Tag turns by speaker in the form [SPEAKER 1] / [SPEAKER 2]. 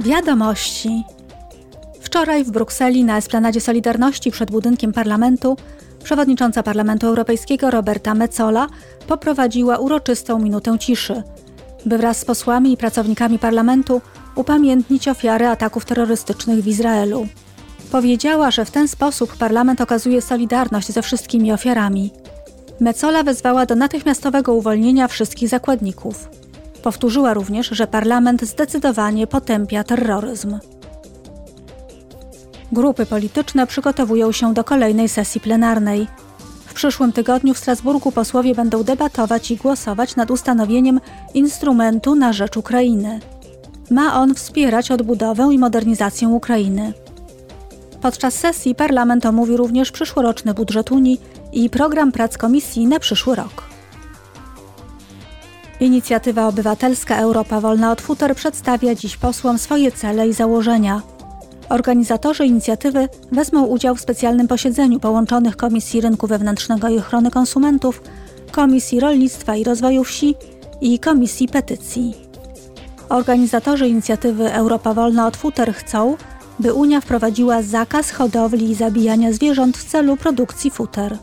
[SPEAKER 1] Wiadomości. Wczoraj w Brukseli na esplanadzie Solidarności przed budynkiem parlamentu przewodnicząca Parlamentu Europejskiego Roberta Metzola poprowadziła uroczystą minutę ciszy, by wraz z posłami i pracownikami parlamentu upamiętnić ofiary ataków terrorystycznych w Izraelu. Powiedziała, że w ten sposób parlament okazuje solidarność ze wszystkimi ofiarami. Metzola wezwała do natychmiastowego uwolnienia wszystkich zakładników. Powtórzyła również, że parlament zdecydowanie potępia terroryzm. Grupy polityczne przygotowują się do kolejnej sesji plenarnej. W przyszłym tygodniu w Strasburgu posłowie będą debatować i głosować nad ustanowieniem instrumentu na rzecz Ukrainy. Ma on wspierać odbudowę i modernizację Ukrainy. Podczas sesji parlament omówi również przyszłoroczny budżet Unii i program prac komisji na przyszły rok. Inicjatywa obywatelska Europa Wolna od Futer przedstawia dziś posłom swoje cele i założenia. Organizatorzy inicjatywy wezmą udział w specjalnym posiedzeniu połączonych Komisji Rynku Wewnętrznego i Ochrony Konsumentów, Komisji Rolnictwa i Rozwoju Wsi i Komisji Petycji. Organizatorzy inicjatywy Europa Wolna od Futer chcą, by Unia wprowadziła zakaz hodowli i zabijania zwierząt w celu produkcji futer.